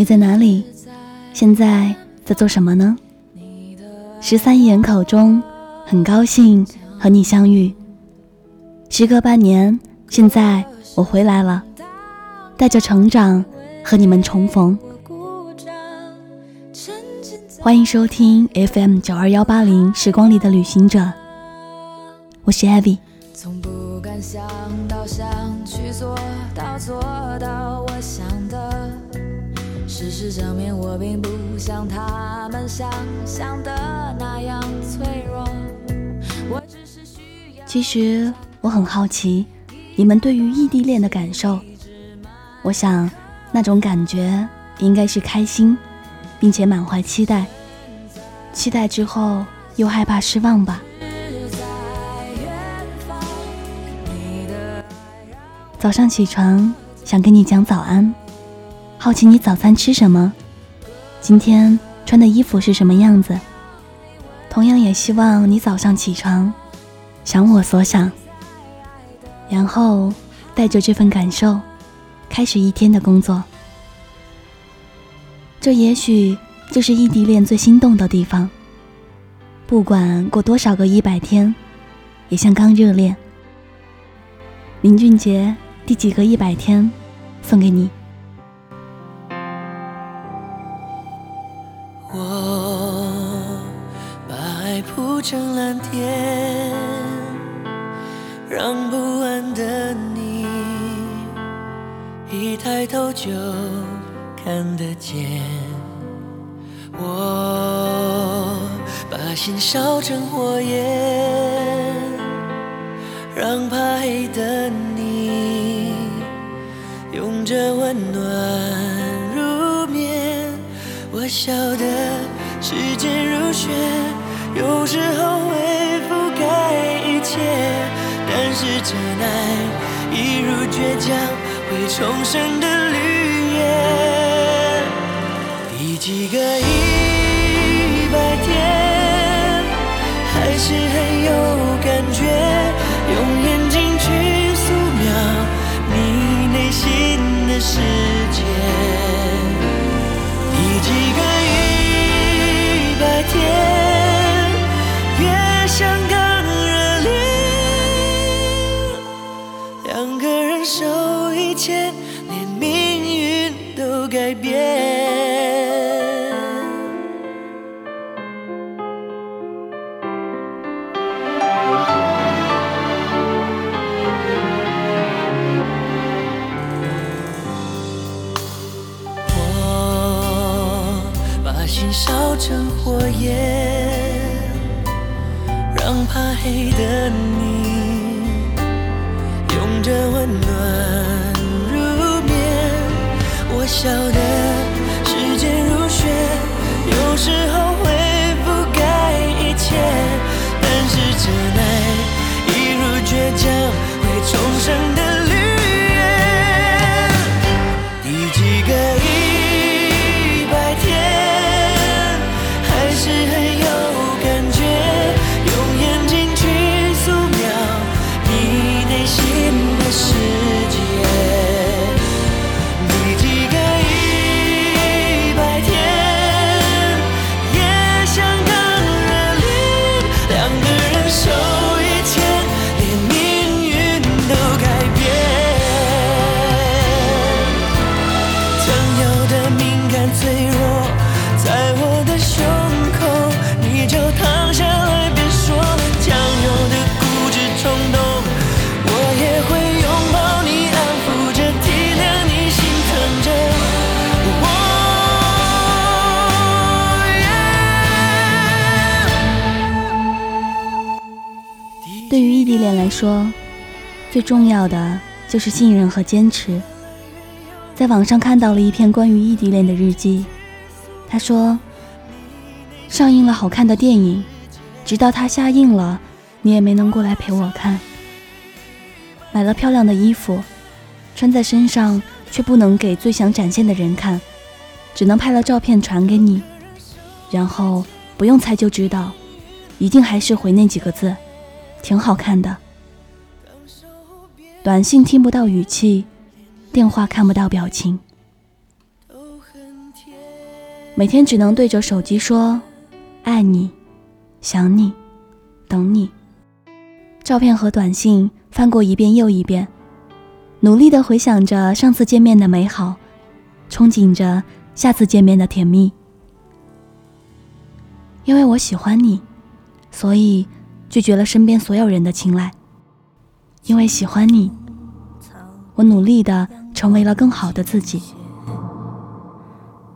你在哪里？现在在做什么呢？十三亿人口中，很高兴和你相遇。时隔半年，现在我回来了，带着成长和你们重逢。欢迎收听 FM 九二幺八零时光里的旅行者，我是 Abby。从不敢想到想去做到做到，事实证明我并不像他们想象的那样脆弱。其实我很好奇，你们对于异地恋的感受。我想，那种感觉应该是开心，并且满怀期待。期待之后又害怕失望吧。早上起床想跟你讲早安，好奇你早餐吃什么，今天穿的衣服是什么样子。同样也希望你早上起床想我所想，然后带着这份感受开始一天的工作。这也许就是异地恋最心动的地方。不管过多少个一百天，也像刚热恋。林俊杰。第几个一百天，送给你。我把爱铺成蓝天，让不安的你一抬头就看得见。我把心烧成火焰，让怕黑的你。拥着温暖，我晓得时间如雪，有时候会覆盖一切，但是真爱一如倔强会重生的绿叶。第几个一百天，还是很有感觉，我把心烧。成火焰，让怕黑的你拥着温暖。晓得时间如雪，有时候来说，最重要的就是信任和坚持。在网上看到了一篇关于异地恋的日记，他说：“上映了好看的电影，直到它下映了，你也没能过来陪我看。买了漂亮的衣服，穿在身上却不能给最想展现的人看，只能拍了照片传给你，然后不用猜就知道，一定还是回那几个字，挺好看的。”短信听不到语气，电话看不到表情，每天只能对着手机说“爱你”“想你”“等你”。照片和短信翻过一遍又一遍，努力的回想着上次见面的美好，憧憬着下次见面的甜蜜。因为我喜欢你，所以拒绝了身边所有人的青睐。因为喜欢你，我努力的成为了更好的自己。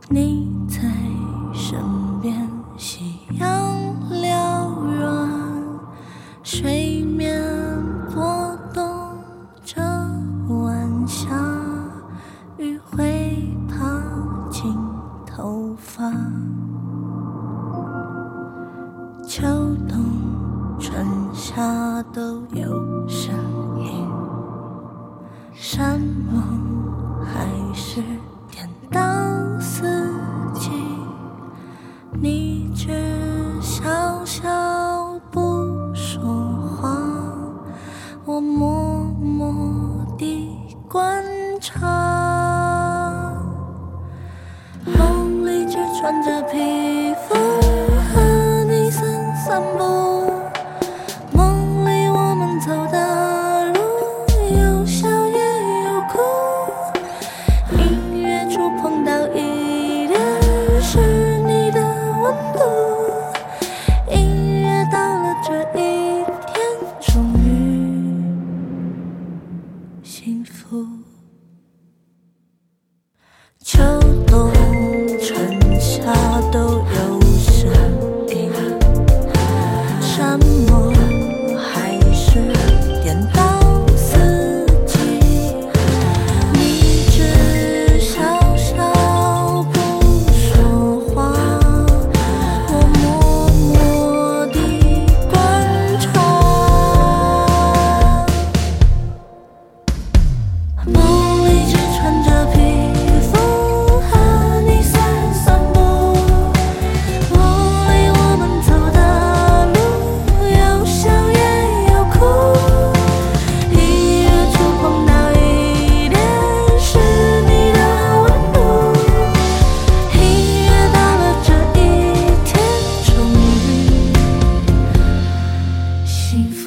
你在身边，夕阳缭软，水面波动着晚霞，雨会爬进头发，秋冬下都有声音。山盟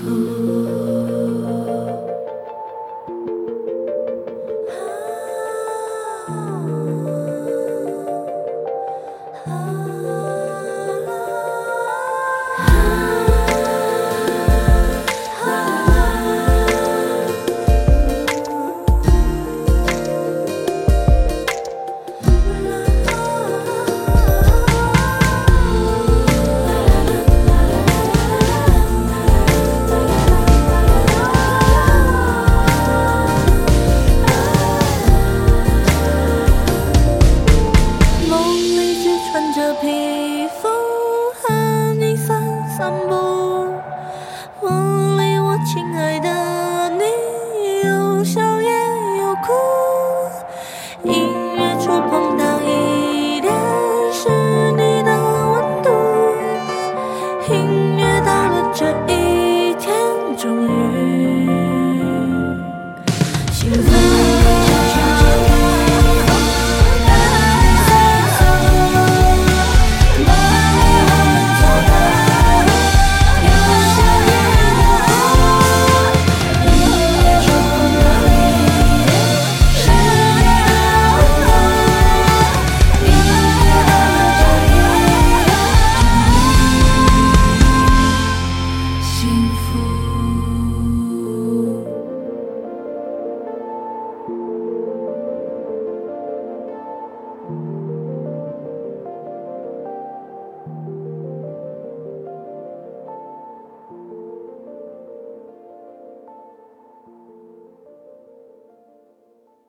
Ooh.